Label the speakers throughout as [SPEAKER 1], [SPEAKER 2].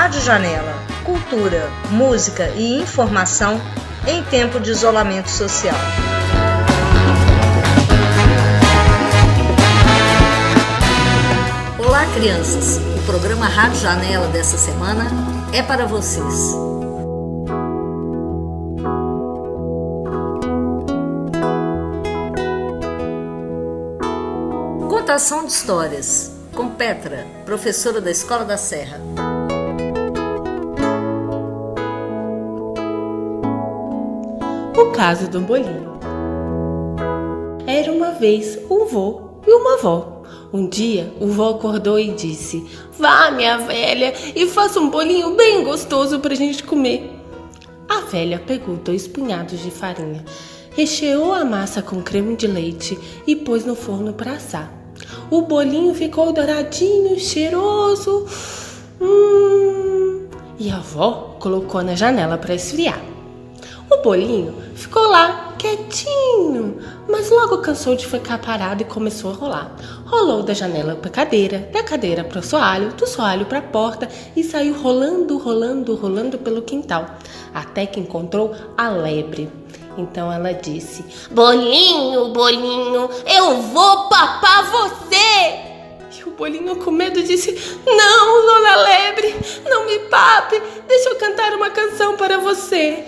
[SPEAKER 1] Rádio Janela. Cultura, música e informação em tempo de isolamento social. Olá, crianças! O programa Rádio Janela dessa semana é para vocês. Contação de histórias com Petra, professora da Escola da Serra.
[SPEAKER 2] O caso do bolinho. Era uma vez um vô e uma avó. Um dia, o vô acordou e disse: Vá, minha velha, e faça um bolinho bem gostoso para a gente comer. A velha pegou dois punhados de farinha, recheou a massa com creme de leite e pôs no forno para assar. O bolinho ficou douradinho, cheiroso. Hum. E a avó colocou na janela para esfriar. O bolinho ficou lá, quietinho, mas logo cansou de ficar parado e começou a rolar. Rolou da janela para cadeira, da cadeira para o soalho, do soalho para a porta e saiu rolando, rolando, rolando pelo quintal, até que encontrou a lebre. Então ela disse: Bolinho, bolinho, eu vou papar você! E o bolinho, com medo, disse: Não, dona Lebre, não me pape, deixa eu cantar uma canção para você.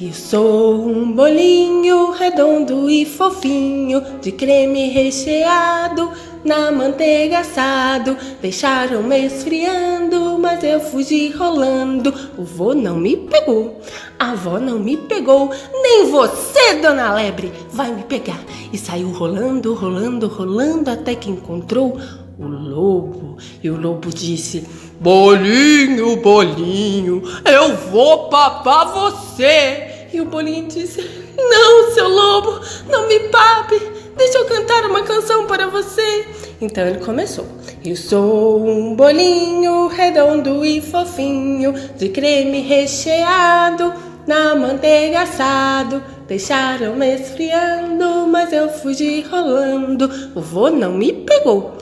[SPEAKER 2] E sou um bolinho redondo e fofinho, de creme recheado, na manteiga assado. Deixaram-me esfriando, mas eu fugi rolando. O vô não me pegou, a avó não me pegou, nem você, dona Lebre, vai me pegar. E saiu rolando, rolando, rolando, até que encontrou o lobo. E o lobo disse: Bolinho, bolinho, eu vou papar você. E o bolinho disse: Não, seu lobo, não me pape, deixa eu cantar uma canção para você. Então ele começou: Eu sou um bolinho redondo e fofinho, de creme recheado, na manteiga assado. Deixaram-me esfriando, mas eu fugi rolando. O vô não me pegou,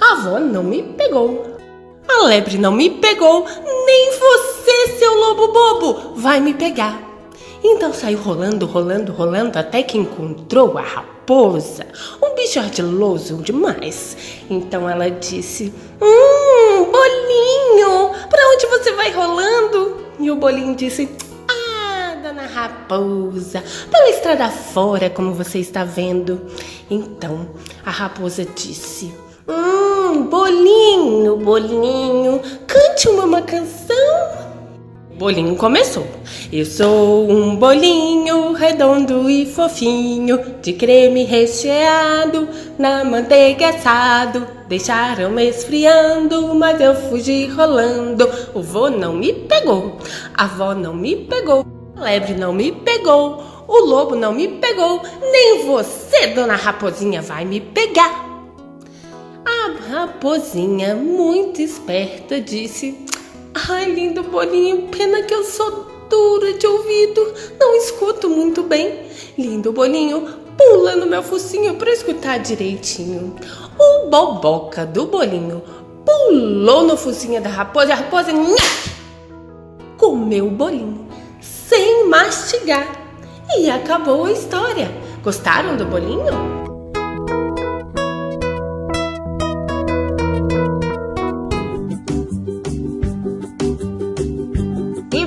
[SPEAKER 2] a avó não me pegou. A lebre não me pegou, nem você, seu lobo bobo, vai me pegar. Então saiu rolando, rolando, rolando até que encontrou a raposa, um bicho ardiloso demais. Então ela disse: Hum, bolinho, para onde você vai rolando? E o bolinho disse: Ah, dona raposa, pela estrada fora, como você está vendo. Então a raposa disse: Hum, bolinho, bolinho, cante uma, uma canção. Bolinho começou. Eu sou um bolinho redondo e fofinho, de creme recheado, na manteiga assado. Deixaram-me esfriando, mas eu fugi rolando. O vô não me pegou, a avó não me pegou, a lebre não me pegou, o lobo não me pegou, nem você, dona raposinha, vai me pegar. A raposinha, muito esperta, disse: Ai, lindo bolinho, pena que eu sou dura de ouvido, não escuto muito bem. Lindo bolinho, pula no meu focinho para escutar direitinho. O boboca do bolinho pulou no focinho da raposa e a raposa nha, comeu o bolinho sem mastigar. E acabou a história. Gostaram do bolinho?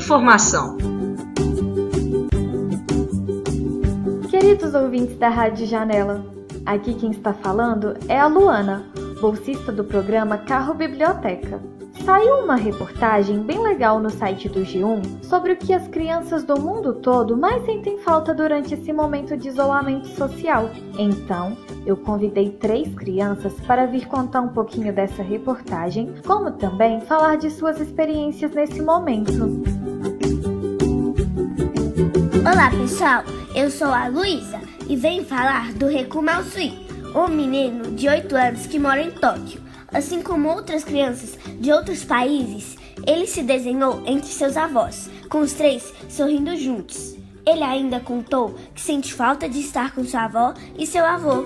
[SPEAKER 1] Informação.
[SPEAKER 3] Queridos ouvintes da Rádio Janela, aqui quem está falando é a Luana, bolsista do programa Carro Biblioteca. Saiu uma reportagem bem legal no site do G1 sobre o que as crianças do mundo todo mais sentem falta durante esse momento de isolamento social. Então, eu convidei três crianças para vir contar um pouquinho dessa reportagem, como também falar de suas experiências nesse momento.
[SPEAKER 4] Olá pessoal, eu sou a Luísa e venho falar do Reku Mausui, um menino de 8 anos que mora em Tóquio. Assim como outras crianças de outros países, ele se desenhou entre seus avós, com os três sorrindo juntos. Ele ainda contou que sente falta de estar com sua avó e seu avô.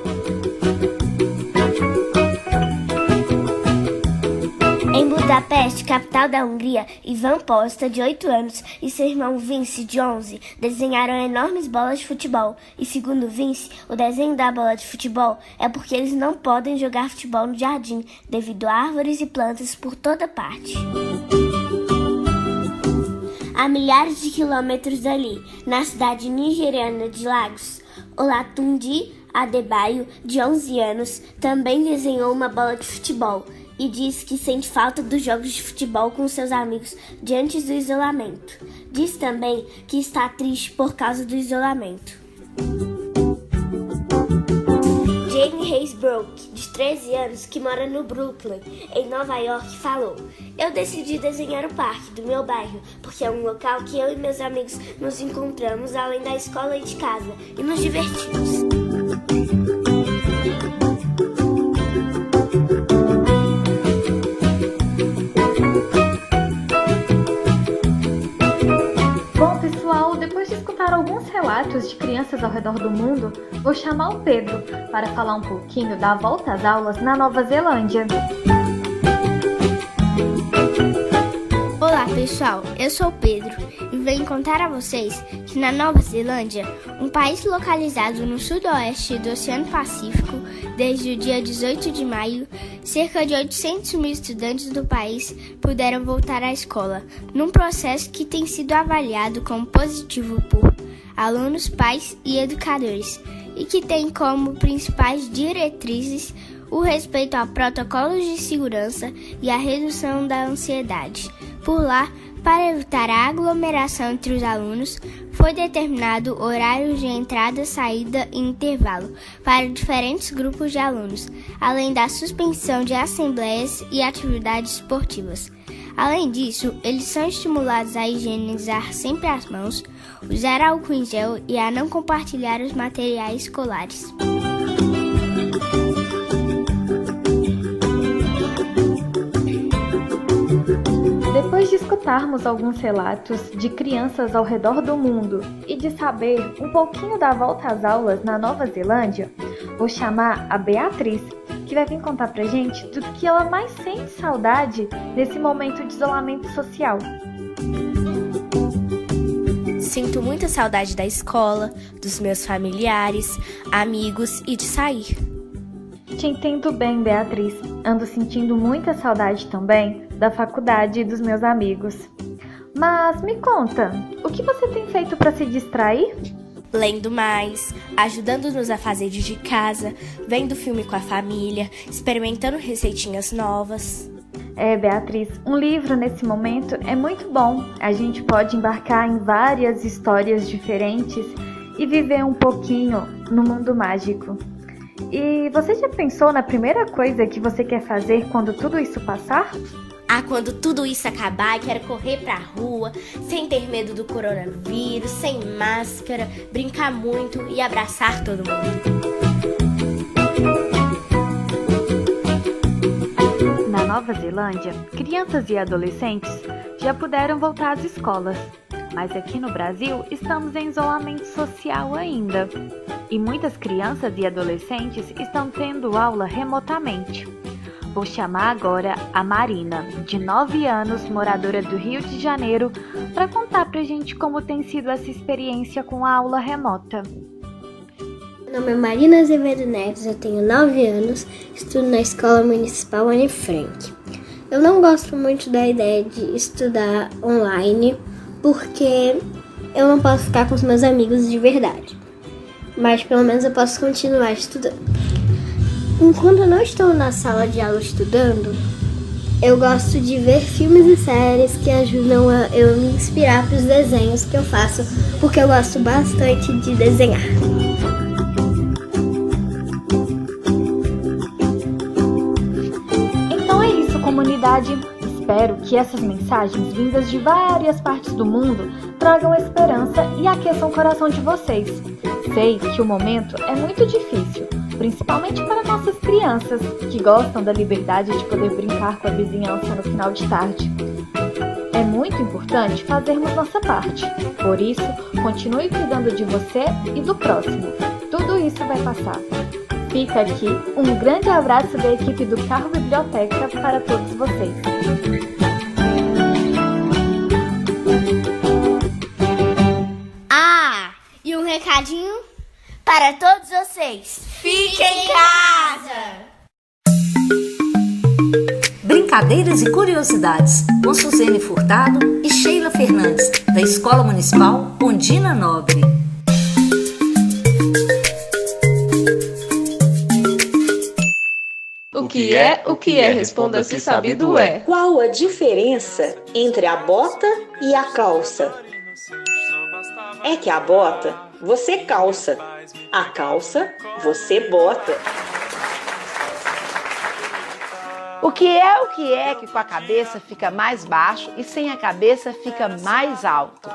[SPEAKER 4] Budapeste, capital da Hungria, Ivan Posta, de 8 anos, e seu irmão Vince, de 11, desenharam enormes bolas de futebol. E segundo Vince, o desenho da bola de futebol é porque eles não podem jogar futebol no jardim, devido a árvores e plantas por toda parte. A milhares de quilômetros dali, na cidade nigeriana de Lagos, Olatundi Adebayo, de 11 anos, também desenhou uma bola de futebol e diz que sente falta dos jogos de futebol com seus amigos diante do isolamento. Diz também que está triste por causa do isolamento. Jane Hayes Brook, de 13 anos, que mora no Brooklyn, em Nova York, falou: Eu decidi desenhar o parque do meu bairro, porque é um local que eu e meus amigos nos encontramos além da escola e de casa e nos divertimos.
[SPEAKER 3] Relatos de crianças ao redor do mundo, vou chamar o Pedro para falar um pouquinho da volta às aulas na Nova Zelândia.
[SPEAKER 4] Olá pessoal, eu sou o Pedro e venho contar a vocês que na Nova Zelândia, um país localizado no sudoeste do Oceano Pacífico, desde o dia 18 de maio, cerca de 800 mil estudantes do país puderam voltar à escola, num processo que tem sido avaliado como positivo por alunos, pais e educadores, e que tem como principais diretrizes o respeito a protocolos de segurança e a redução da ansiedade. Por lá, para evitar a aglomeração entre os alunos, foi determinado horários de entrada, saída e intervalo para diferentes grupos de alunos, além da suspensão de assembleias e atividades esportivas. Além disso, eles são estimulados a higienizar sempre as mãos, usar álcool em gel e a não compartilhar os materiais escolares.
[SPEAKER 3] Depois de escutarmos alguns relatos de crianças ao redor do mundo e de saber um pouquinho da volta às aulas na Nova Zelândia, vou chamar a Beatriz que vai vir contar pra gente do que ela mais sente saudade nesse momento de isolamento social.
[SPEAKER 2] Sinto muita saudade da escola, dos meus familiares, amigos e de sair.
[SPEAKER 3] Te entendo bem, Beatriz. Ando sentindo muita saudade também da faculdade e dos meus amigos. Mas me conta, o que você tem feito para se distrair?
[SPEAKER 2] lendo mais, ajudando-nos a fazer de casa, vendo filme com a família, experimentando receitinhas novas.
[SPEAKER 3] É, Beatriz, um livro nesse momento é muito bom. A gente pode embarcar em várias histórias diferentes e viver um pouquinho no mundo mágico. E você já pensou na primeira coisa que você quer fazer quando tudo isso passar?
[SPEAKER 2] Ah, quando tudo isso acabar, quero correr pra rua, sem ter medo do coronavírus, sem máscara, brincar muito e abraçar todo mundo.
[SPEAKER 3] Nova Zelândia, crianças e adolescentes já puderam voltar às escolas, mas aqui no Brasil estamos em isolamento social ainda. E muitas crianças e adolescentes estão tendo aula remotamente. Vou chamar agora a Marina, de 9 anos, moradora do Rio de Janeiro, para contar pra gente como tem sido essa experiência com a aula remota.
[SPEAKER 5] Meu nome é Marina Azevedo Neves, eu tenho 9 anos, estudo na Escola Municipal Anne Frank. Eu não gosto muito da ideia de estudar online, porque eu não posso ficar com os meus amigos de verdade. Mas pelo menos eu posso continuar estudando. Enquanto eu não estou na sala de aula estudando, eu gosto de ver filmes e séries que ajudam a eu me inspirar para os desenhos que eu faço, porque eu gosto bastante de desenhar.
[SPEAKER 3] Comunidade. Espero que essas mensagens vindas de várias partes do mundo tragam esperança e aqueçam o coração de vocês. Sei que o momento é muito difícil principalmente para nossas crianças que gostam da liberdade de poder brincar com a vizinhança no final de tarde. É muito importante fazermos nossa parte. Por isso, continue cuidando de você e do próximo. Tudo isso vai passar.
[SPEAKER 6] Fica aqui um grande abraço da equipe do Carro Biblioteca para todos vocês.
[SPEAKER 7] Ah, e um recadinho para todos vocês. Fiquem em casa!
[SPEAKER 8] Brincadeiras e curiosidades com Suzane Furtado e Sheila Fernandes, da Escola Municipal Ondina Nobre.
[SPEAKER 9] Que é, o que é, responda se sabido é.
[SPEAKER 10] Qual a diferença entre a bota e a calça? É que a bota você calça, a calça você bota.
[SPEAKER 11] O que é o que é que com a cabeça fica mais baixo e sem a cabeça fica mais alto?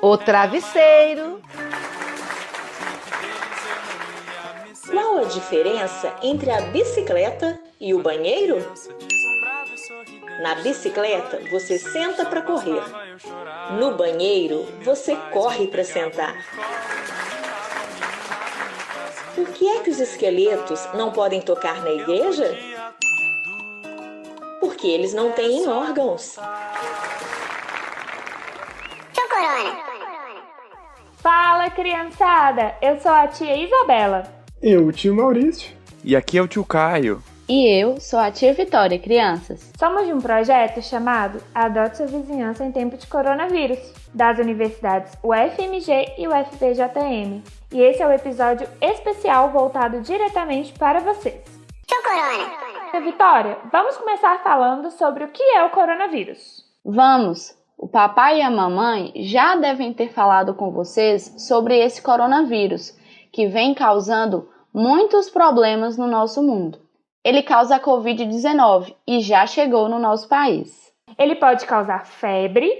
[SPEAKER 11] O travesseiro.
[SPEAKER 10] Qual a diferença entre a bicicleta e o banheiro? Na bicicleta, você senta para correr. No banheiro, você corre para sentar. Por que é que os esqueletos não podem tocar na igreja? Porque eles não têm órgãos.
[SPEAKER 6] Fala, criançada! Eu sou a tia Isabela.
[SPEAKER 12] Eu, o tio Maurício.
[SPEAKER 13] E aqui é o tio Caio.
[SPEAKER 14] E eu sou a tia Vitória, crianças.
[SPEAKER 6] Somos de um projeto chamado Adote Sua Vizinhança em Tempo de Coronavírus, das universidades UFMG e UFPJM. E esse é o episódio especial voltado diretamente para vocês.
[SPEAKER 7] Tio Corona!
[SPEAKER 6] Tia Vitória, vamos começar falando sobre o que é o coronavírus.
[SPEAKER 14] Vamos! O papai e a mamãe já devem ter falado com vocês sobre esse coronavírus, que vem causando muitos problemas no nosso mundo. Ele causa a Covid-19 e já chegou no nosso país.
[SPEAKER 6] Ele pode causar febre,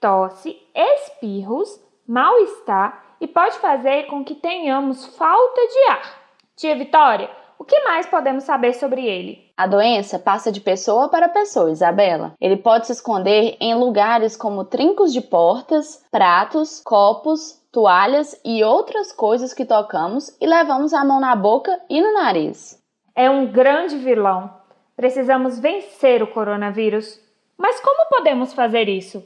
[SPEAKER 6] tosse, espirros, mal-estar e pode fazer com que tenhamos falta de ar. Tia Vitória, o que mais podemos saber sobre ele?
[SPEAKER 14] A doença passa de pessoa para pessoa, Isabela. Ele pode se esconder em lugares como trincos de portas, pratos, copos, toalhas e outras coisas que tocamos e levamos a mão na boca e no nariz.
[SPEAKER 6] É um grande vilão. Precisamos vencer o coronavírus. Mas como podemos fazer isso?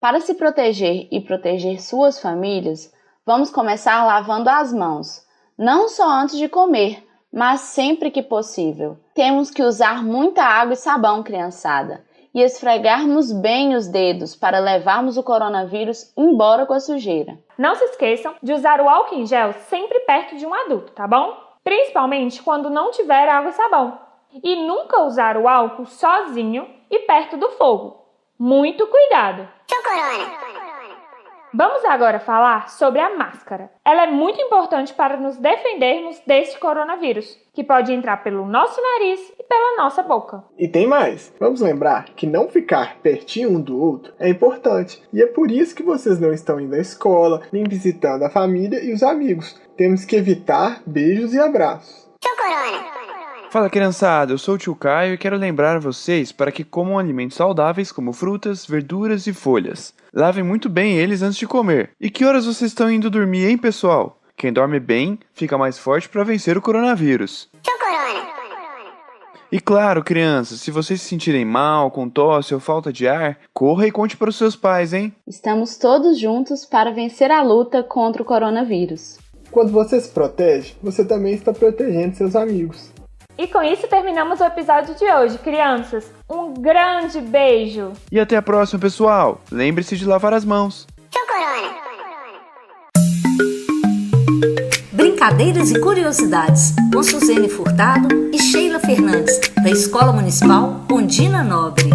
[SPEAKER 14] Para se proteger e proteger suas famílias, vamos começar lavando as mãos, não só antes de comer, mas sempre que possível. Temos que usar muita água e sabão, criançada, e esfregarmos bem os dedos para levarmos o coronavírus embora com a sujeira.
[SPEAKER 6] Não se esqueçam de usar o álcool em gel sempre perto de um adulto, tá bom? Principalmente quando não tiver água e sabão. E nunca usar o álcool sozinho e perto do fogo. Muito cuidado!
[SPEAKER 7] Tio Corona!
[SPEAKER 6] Vamos agora falar sobre a máscara. Ela é muito importante para nos defendermos deste coronavírus, que pode entrar pelo nosso nariz e pela nossa boca.
[SPEAKER 12] E tem mais. Vamos lembrar que não ficar pertinho um do outro é importante. E é por isso que vocês não estão indo à escola, nem visitando a família e os amigos. Temos que evitar beijos e abraços.
[SPEAKER 7] Tio Corona!
[SPEAKER 13] Fala criançada, eu sou o tio Caio e quero lembrar vocês para que comam alimentos saudáveis como frutas, verduras e folhas. Lavem muito bem eles antes de comer. E que horas vocês estão indo dormir, hein, pessoal? Quem dorme bem fica mais forte para vencer o coronavírus.
[SPEAKER 7] Tio Corona!
[SPEAKER 13] E claro, crianças, se vocês se sentirem mal, com tosse ou falta de ar, corra e conte para os seus pais, hein?
[SPEAKER 14] Estamos todos juntos para vencer a luta contra o coronavírus.
[SPEAKER 12] Quando você se protege, você também está protegendo seus amigos.
[SPEAKER 6] E com isso terminamos o episódio de hoje, crianças. Um grande beijo!
[SPEAKER 13] E até a próxima, pessoal. Lembre-se de lavar as mãos.
[SPEAKER 7] Corona!
[SPEAKER 8] Brincadeiras e curiosidades com Suzane Furtado e Sheila Fernandes, da Escola Municipal Ondina Nobre.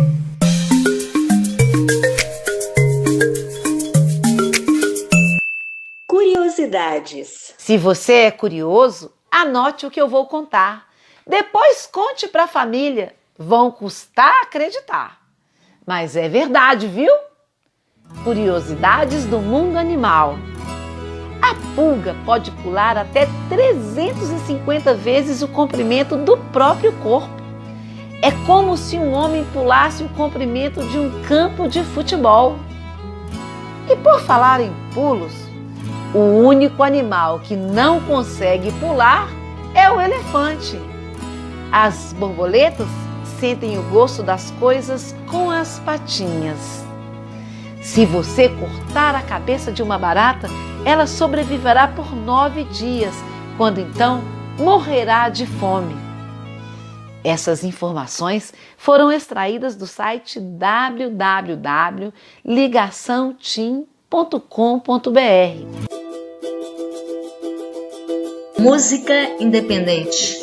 [SPEAKER 10] Curiosidades.
[SPEAKER 11] Se você é curioso, anote o que eu vou contar. Depois conte para a família. Vão custar acreditar. Mas é verdade, viu? Curiosidades do mundo animal. A pulga pode pular até 350 vezes o comprimento do próprio corpo. É como se um homem pulasse o comprimento de um campo de futebol. E por falar em pulos, o único animal que não consegue pular é o elefante. As borboletas sentem o gosto das coisas com as patinhas. Se você cortar a cabeça de uma barata, ela sobreviverá por nove dias, quando então morrerá de fome. Essas informações foram extraídas do site www.ligaçãotim.com.br.
[SPEAKER 1] Música independente.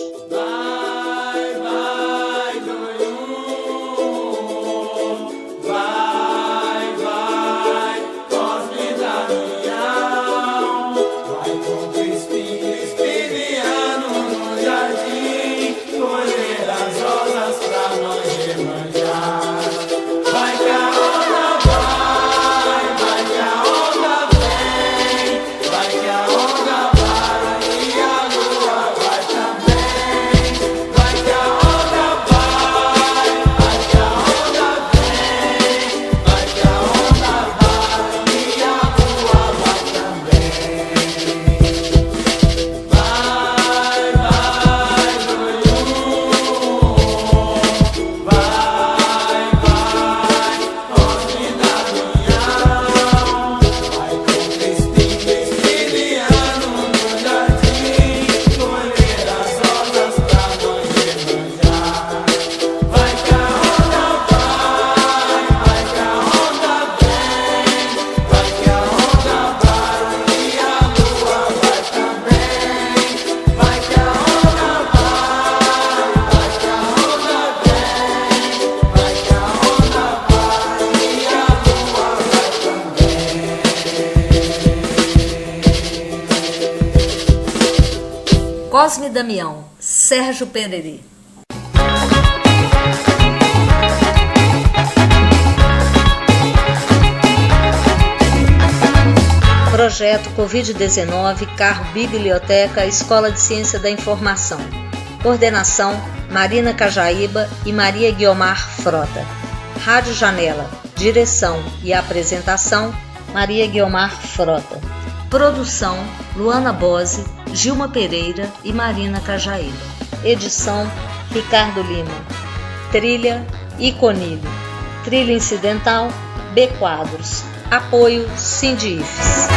[SPEAKER 1] Cosme Damião, Sérgio Pereri. Projeto Covid-19 Carro Biblioteca Escola de Ciência da Informação. Coordenação Marina Cajaíba e Maria Guiomar Frota. Rádio Janela. Direção e apresentação Maria Guiomar Frota. Produção Luana Bose, Gilma Pereira e Marina Cajaíba. Edição Ricardo Lima. Trilha Iconilho. Trilha incidental B Quadros. Apoio Sindifes.